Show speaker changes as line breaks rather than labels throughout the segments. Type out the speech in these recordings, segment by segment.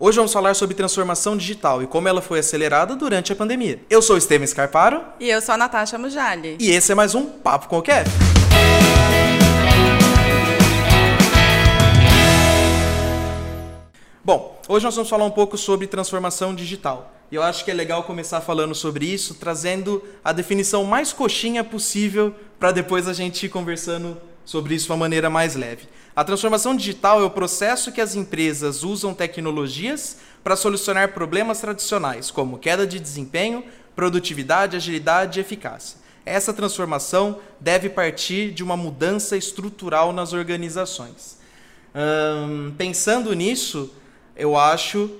Hoje vamos falar sobre transformação digital e como ela foi acelerada durante a pandemia. Eu sou o Estevam Scarparo.
E eu sou a Natasha Mujali.
E esse é mais um Papo com o Kev. Bom, hoje nós vamos falar um pouco sobre transformação digital. E eu acho que é legal começar falando sobre isso, trazendo a definição mais coxinha possível para depois a gente ir conversando sobre isso de uma maneira mais leve. A transformação digital é o processo que as empresas usam tecnologias para solucionar problemas tradicionais, como queda de desempenho, produtividade, agilidade e eficácia. Essa transformação deve partir de uma mudança estrutural nas organizações. Hum, pensando nisso, eu acho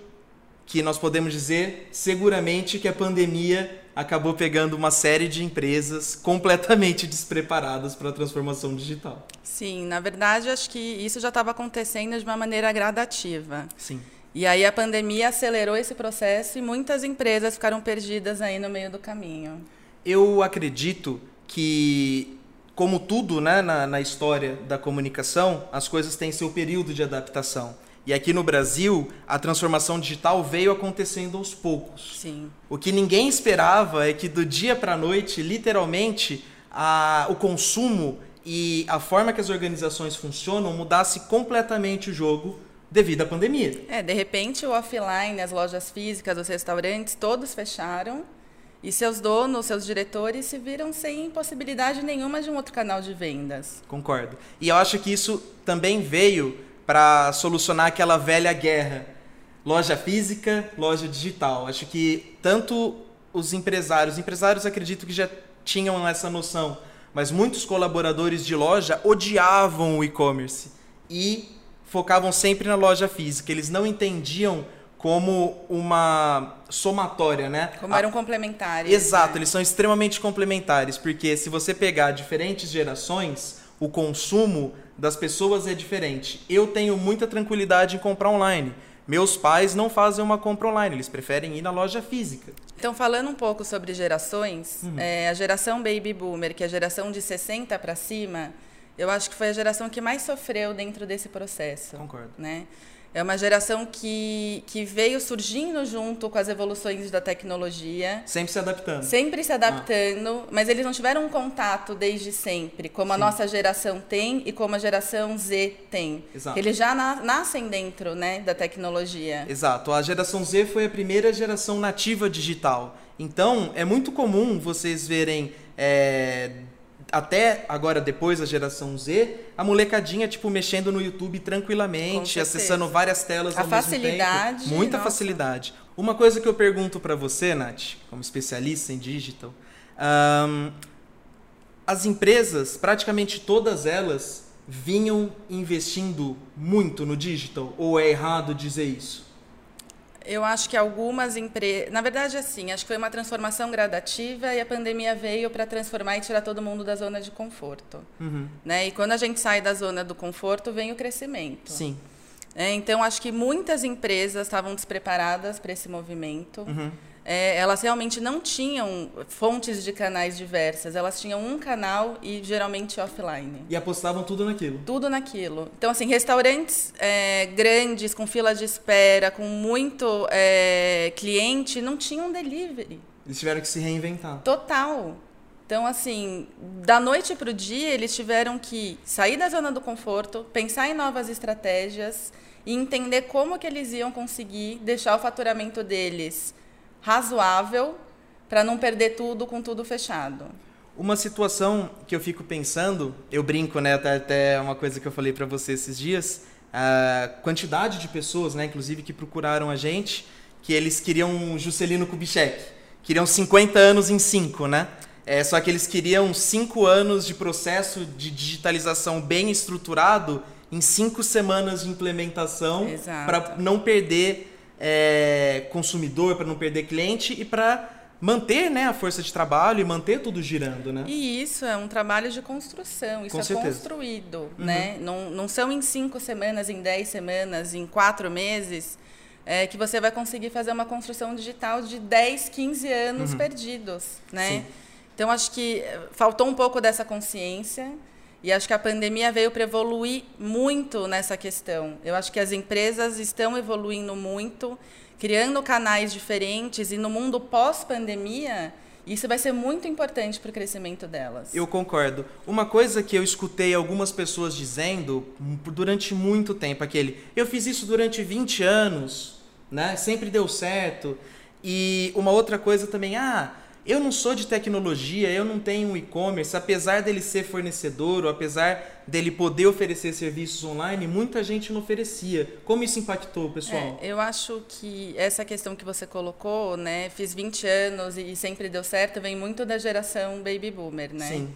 que nós podemos dizer seguramente que a pandemia acabou pegando uma série de empresas completamente despreparadas para a transformação digital.
Sim, na verdade, acho que isso já estava acontecendo de uma maneira gradativa.
Sim.
E aí a pandemia acelerou esse processo e muitas empresas ficaram perdidas aí no meio do caminho.
Eu acredito que, como tudo né, na, na história da comunicação, as coisas têm seu período de adaptação. E aqui no Brasil, a transformação digital veio acontecendo aos poucos.
Sim.
O que ninguém esperava é que do dia para a noite, literalmente, a, o consumo e a forma que as organizações funcionam mudasse completamente o jogo devido à pandemia.
É, de repente o offline, as lojas físicas, os restaurantes, todos fecharam e seus donos, seus diretores se viram sem possibilidade nenhuma de um outro canal de vendas.
Concordo. E eu acho que isso também veio para solucionar aquela velha guerra. Loja física, loja digital. Acho que tanto os empresários, empresários acredito que já tinham essa noção, mas muitos colaboradores de loja odiavam o e-commerce e focavam sempre na loja física. Eles não entendiam como uma somatória, né?
Como eram complementares.
Exato,
né?
eles são extremamente complementares, porque se você pegar diferentes gerações, o consumo das pessoas é diferente. Eu tenho muita tranquilidade em comprar online. Meus pais não fazem uma compra online, eles preferem ir na loja física.
Então, falando um pouco sobre gerações, uhum. é, a geração Baby Boomer, que é a geração de 60 para cima, eu acho que foi a geração que mais sofreu dentro desse processo.
Concordo.
Né? É uma geração que, que veio surgindo junto com as evoluções da tecnologia.
Sempre se adaptando.
Sempre se adaptando, ah. mas eles não tiveram um contato desde sempre, como Sim. a nossa geração tem e como a geração Z tem.
Exato.
Eles já na, nascem dentro né, da tecnologia.
Exato. A geração Z foi a primeira geração nativa digital. Então, é muito comum vocês verem. É, até agora, depois da geração Z, a molecadinha, tipo, mexendo no YouTube tranquilamente, acessando várias telas
a
ao
facilidade,
mesmo tempo. Muita
nossa.
facilidade. Uma coisa que eu pergunto para você, Nath, como especialista em digital, um, as empresas, praticamente todas elas, vinham investindo muito no digital? Ou é errado dizer isso?
Eu acho que algumas empresas. Na verdade, assim, acho que foi uma transformação gradativa e a pandemia veio para transformar e tirar todo mundo da zona de conforto.
Uhum.
Né? E quando a gente sai da zona do conforto, vem o crescimento.
Sim.
É, então, acho que muitas empresas estavam despreparadas para esse movimento.
Uhum
é, elas realmente não tinham fontes de canais diversas, elas tinham um canal e geralmente offline.
E apostavam tudo naquilo?
Tudo naquilo. Então, assim, restaurantes é, grandes, com fila de espera, com muito é, cliente, não tinham delivery.
Eles tiveram que se reinventar.
Total. Então, assim, da noite para o dia, eles tiveram que sair da zona do conforto, pensar em novas estratégias e entender como que eles iam conseguir deixar o faturamento deles razoável para não perder tudo com tudo fechado.
Uma situação que eu fico pensando, eu brinco, né, até, até uma coisa que eu falei para você esses dias, a quantidade de pessoas, né, inclusive que procuraram a gente, que eles queriam um Juscelino Kubitschek, queriam 50 anos em 5, né? É, só que eles queriam 5 anos de processo de digitalização bem estruturado em 5 semanas de implementação para não perder é, consumidor, para não perder cliente e para manter né, a força de trabalho e manter tudo girando, né?
E isso é um trabalho de construção, isso
Com
é
certeza.
construído,
Uhum.
né? Não, não são em cinco semanas, em dez semanas, em quatro meses é, que você vai conseguir fazer uma construção digital de 10, 15 anos
Uhum.
perdidos, né?
Sim.
Então, acho que faltou um pouco dessa consciência E acho que a pandemia veio para evoluir muito nessa questão. Eu acho que as empresas estão evoluindo muito, criando canais diferentes, e no mundo pós-pandemia, isso vai ser muito importante para o crescimento delas.
Eu concordo. Uma coisa que eu escutei algumas pessoas dizendo durante muito tempo, aquele, eu fiz isso durante 20 anos, né? Sempre deu certo. E uma outra coisa também, ah, eu não sou de tecnologia, eu não tenho um e-commerce, apesar dele ser fornecedor, ou apesar dele poder oferecer serviços online, muita gente não oferecia. Como isso impactou, pessoal?
É, eu acho que essa questão que você colocou, né, fiz 20 anos e sempre deu certo, vem muito da geração baby boomer, né? Sim.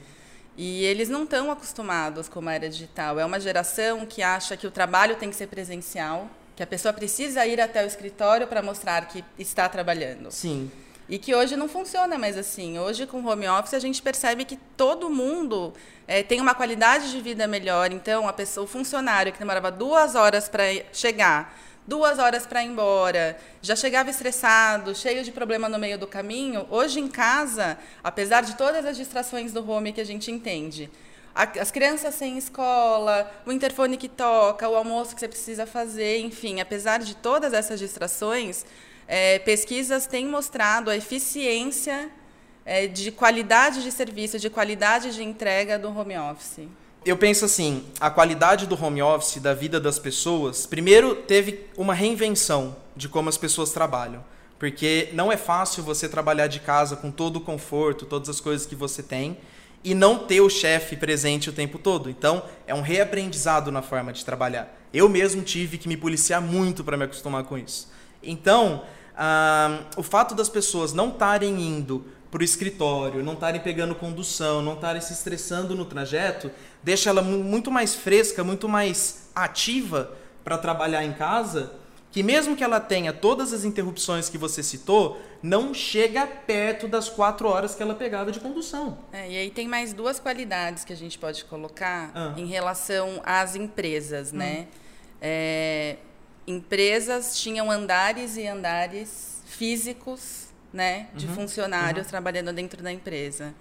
E eles não estão acostumados com a era digital. É uma geração que acha que o trabalho tem que ser presencial, que a pessoa precisa ir até o escritório para mostrar que está trabalhando.
Sim.
E que hoje não funciona mais assim. Hoje, com home office, a gente percebe que todo mundo é, tem uma qualidade de vida melhor. Então, a pessoa, o funcionário que demorava duas horas para chegar, duas horas para ir embora, já chegava estressado, cheio de problema no meio do caminho, hoje em casa, apesar de todas as distrações do home que a gente entende, as crianças sem escola, o interfone que toca, o almoço que você precisa fazer, enfim, apesar de todas essas distrações, é, pesquisas têm mostrado a eficiência é, de qualidade de serviço, de qualidade de entrega do home office.
Eu penso assim, a qualidade do home office, da vida das pessoas, primeiro teve uma reinvenção de como as pessoas trabalham. Porque não é fácil você trabalhar de casa com todo o conforto, todas as coisas que você tem, e não ter o chefe presente o tempo todo. Então, é um reaprendizado na forma de trabalhar. Eu mesmo tive que me policiar muito para me acostumar com isso. Então, ah, o fato das pessoas não estarem indo para o escritório, não estarem pegando condução, não estarem se estressando no trajeto, deixa ela muito mais fresca, muito mais ativa para trabalhar em casa, que mesmo que ela tenha todas as interrupções que você citou, não chega perto das quatro horas que ela pegava de condução.
É, e aí tem mais duas qualidades que a gente pode colocar ah. em relação às empresas, né? Hum. É, empresas tinham andares e andares físicos, né, de uhum, funcionários uhum. trabalhando dentro da empresa.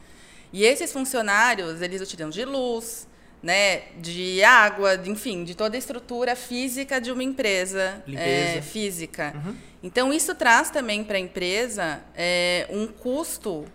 E esses funcionários, eles utilizam de luz, né, de água, de, enfim, de toda a estrutura física de uma empresa é, física. Uhum. Então, isso traz também para a empresa é, um custo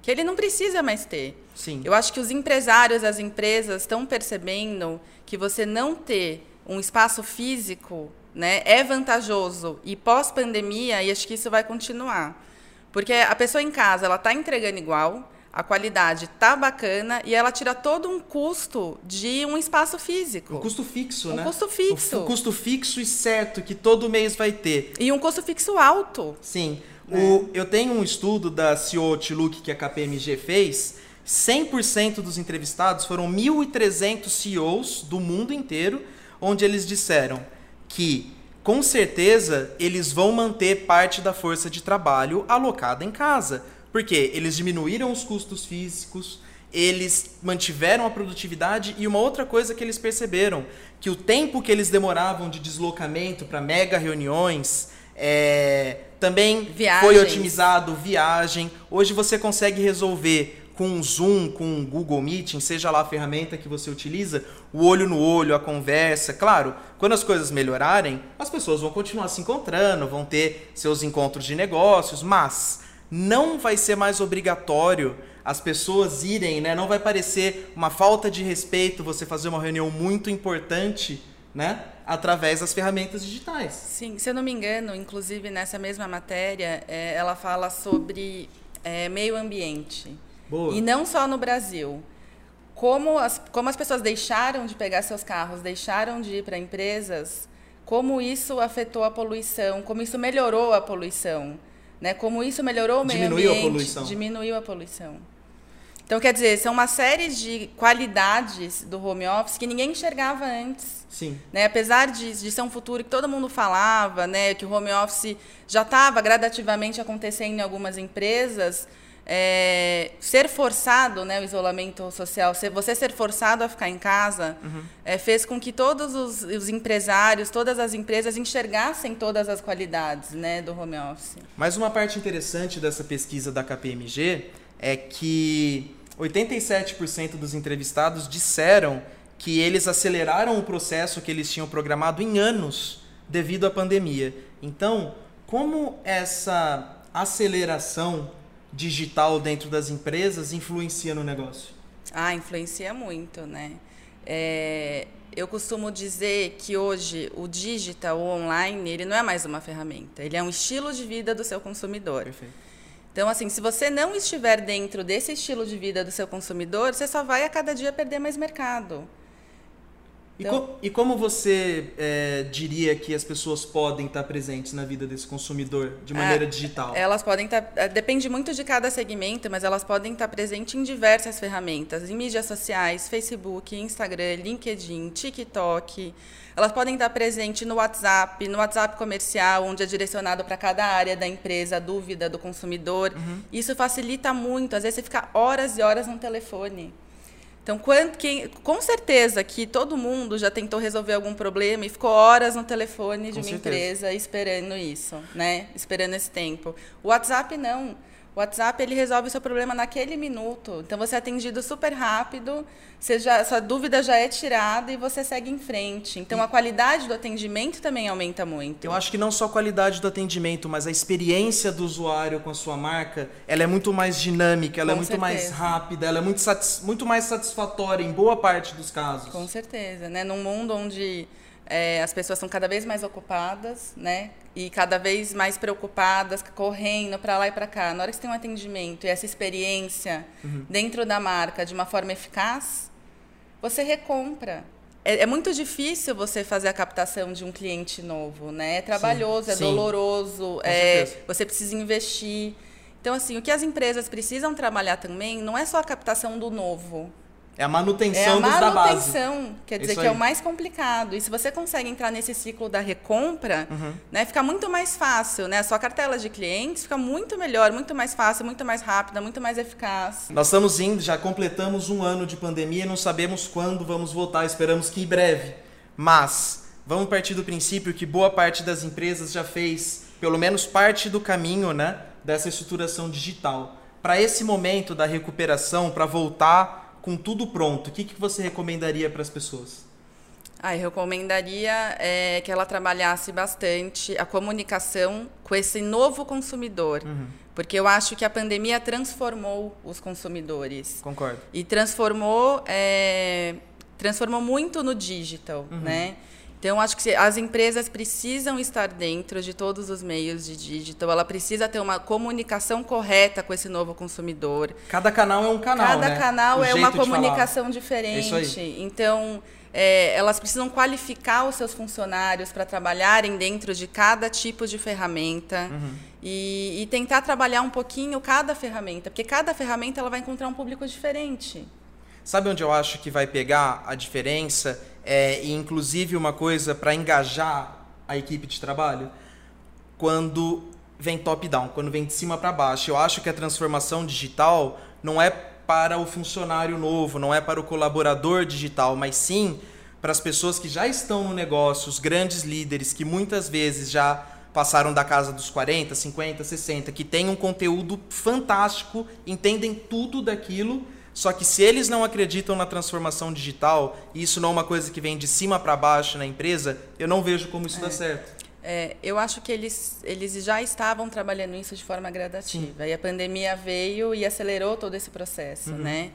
que ele não precisa mais ter.
Sim.
Eu acho que os empresários, as empresas estão percebendo que você não ter um espaço físico né, é vantajoso e pós-pandemia, e acho que isso vai continuar. Porque a pessoa em casa, ela está entregando igual, a qualidade tá bacana e ela tira todo um custo de um espaço físico.
Um custo fixo,
um
né?
Um custo fixo.
Um custo fixo e certo que todo mês vai ter.
E um custo fixo alto.
Sim. Né? O, eu tenho um estudo da CEO Outlook que a KPMG fez. 100% dos entrevistados foram 1.300 CEOs do mundo inteiro, onde eles disseram que com certeza eles vão manter parte da força de trabalho alocada em casa, porque eles diminuíram os custos físicos, eles mantiveram a produtividade e uma outra coisa que eles perceberam, que o tempo que eles demoravam de deslocamento para mega reuniões é, também
Viagens.
foi otimizado, viagem. Hoje você consegue resolver com um Zoom, com um Google Meeting, seja lá a ferramenta que você utiliza, o olho no olho, a conversa. Claro, quando as coisas melhorarem, as pessoas vão continuar se encontrando, vão ter seus encontros de negócios, mas não vai ser mais obrigatório as pessoas irem, né? Não vai parecer uma falta de respeito você fazer uma reunião muito importante, né? Através das ferramentas digitais.
Sim, se eu não me engano, inclusive nessa mesma matéria, é, ela fala sobre é, meio ambiente.
Boa.
E não só no Brasil. Como as, como as pessoas deixaram de pegar seus carros, deixaram de ir para empresas, como isso afetou a poluição, como isso melhorou a poluição, né? Como isso melhorou o meio
diminuiu
ambiente,
a poluição.
diminuiu a poluição. Então, quer dizer, são uma série de qualidades do home office que ninguém enxergava antes.
Sim.
Né? Apesar de, de ser um futuro que todo mundo falava, né, que o home office já estava gradativamente acontecendo em algumas empresas, é, ser forçado, né, o isolamento social, você ser forçado a ficar em casa, uhum. é, fez com que todos os, os, empresários, todas as empresas enxergassem todas as qualidades né, do home office.
Mas uma parte interessante dessa pesquisa da KPMG é que 87% dos entrevistados disseram que eles aceleraram o processo que eles tinham programado em anos devido à pandemia. Então, como essa aceleração digital dentro das empresas influencia no negócio?
Ah, influencia muito, né? É, eu costumo dizer que hoje o digital, o online, ele não é mais uma ferramenta, ele é um estilo de vida do seu consumidor.
Perfeito.
Então, assim, se você não estiver dentro desse estilo de vida do seu consumidor, você só vai a cada dia perder mais mercado.
Então... E, co e, como você é, diria que as pessoas podem estar presentes na vida desse consumidor de maneira é, digital?
Elas podem estar. É, depende muito de cada segmento, mas elas podem estar presentes em diversas ferramentas, em mídias sociais, Facebook, Instagram, LinkedIn, TikTok. Elas podem estar presentes no WhatsApp, no WhatsApp comercial, onde é direcionado para cada área da empresa a dúvida do consumidor. Uhum. Isso facilita muito. Às vezes você fica horas e horas no telefone. Então, quando, quem, com certeza que todo mundo já tentou resolver algum problema e ficou horas no telefone de com uma certeza. empresa esperando isso, né? Esperando esse tempo. O WhatsApp não. O WhatsApp ele resolve o seu problema naquele minuto. Então você é atendido super rápido, você já, sua dúvida já é tirada e você segue em frente. Então a qualidade do atendimento também aumenta muito.
Eu acho que não só a qualidade do atendimento, mas a experiência do usuário com a sua marca, ela é muito mais dinâmica, ela é com é muito certeza. mais rápida, ela é muito, muito mais satisfatória em boa parte dos casos.
Com certeza, né? Num mundo onde é, as pessoas são cada vez mais ocupadas, né? E cada vez mais preocupadas, correndo para lá e para cá. Na hora que você tem um atendimento e essa experiência uhum. dentro da marca de uma forma eficaz, você recompra. É, é, muito difícil você fazer a captação de um cliente novo, né? É trabalhoso, sim, é sim. doloroso, é, você precisa investir. Então, assim, o que as empresas precisam trabalhar também não é só a captação do novo,
é a manutenção é a
manutenção,
da base.
quer dizer que é o mais complicado. E se você consegue entrar nesse ciclo da recompra, uhum. né, fica muito mais fácil, né? A sua cartela de clientes fica muito melhor, muito mais fácil, muito mais rápida, muito mais eficaz.
Nós estamos indo, já completamos um ano de pandemia e não sabemos quando vamos voltar, esperamos que em breve. Mas vamos partir do princípio que boa parte das empresas já fez pelo menos parte do caminho, né, dessa estruturação digital. Para esse momento da recuperação, para voltar com tudo pronto, o que, que você recomendaria para as pessoas?
Ah, eu recomendaria é, que ela trabalhasse bastante a comunicação com esse novo consumidor. Uhum. Porque eu acho que a pandemia transformou os consumidores.
Concordo.
E transformou, é, transformou muito no digital, uhum. né? Então, acho que as empresas precisam estar dentro de todos os meios de digital. Ela precisa ter uma comunicação correta com esse novo consumidor.
Cada canal é um canal.
Cada
né?
canal o é uma comunicação diferente. É então, é, elas precisam qualificar os seus funcionários para trabalharem dentro de cada tipo de ferramenta uhum. e, e tentar trabalhar um pouquinho cada ferramenta, porque cada ferramenta ela vai encontrar um público diferente.
Sabe onde eu acho que vai pegar a diferença? É, e inclusive uma coisa para engajar a equipe de trabalho? Quando vem top-down, quando vem de cima para baixo. Eu acho que a transformação digital não é para o funcionário novo, não é para o colaborador digital, mas sim para as pessoas que já estão no negócio, os grandes líderes que muitas vezes já passaram da casa dos 40, 50, 60, que têm um conteúdo fantástico, entendem tudo daquilo só que se eles não acreditam na transformação digital, e isso não é uma coisa que vem de cima para baixo na empresa, eu não vejo como isso é. dá certo.
É, eu acho que eles, eles já estavam trabalhando isso de forma gradativa. Sim. E a pandemia veio e acelerou todo esse processo, uhum. né?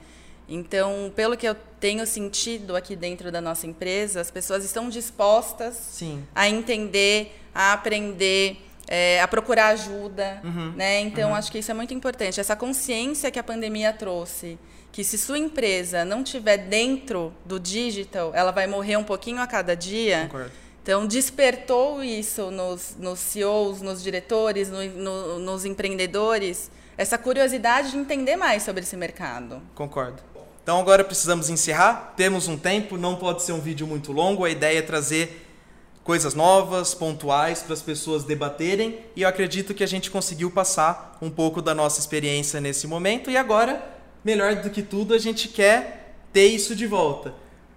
Então, pelo que eu tenho sentido aqui dentro da nossa empresa, as pessoas estão dispostas
Sim.
a entender, a aprender, é, a procurar ajuda, uhum. né? Então, uhum. acho que isso é muito importante. Essa consciência que a pandemia trouxe que se sua empresa não tiver dentro do digital, ela vai morrer um pouquinho a cada dia.
Concordo.
Então, despertou isso nos, nos CEOs, nos diretores, no, no, nos empreendedores, essa curiosidade de entender mais sobre esse mercado.
Concordo. Então, agora precisamos encerrar. Temos um tempo, não pode ser um vídeo muito longo. A ideia é trazer coisas novas, pontuais, para as pessoas debaterem. E eu acredito que a gente conseguiu passar um pouco da nossa experiência nesse momento. E agora melhor do que tudo, a gente quer ter isso de volta.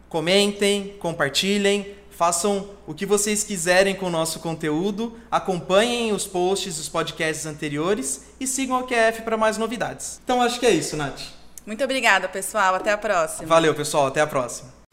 Comentem, compartilhem, façam o que vocês quiserem com o nosso conteúdo, acompanhem os posts dos podcasts anteriores e sigam o QF para mais novidades. Então acho que é isso, Nath.
Muito obrigada, pessoal. Até a próxima.
Valeu, pessoal. Até a próxima.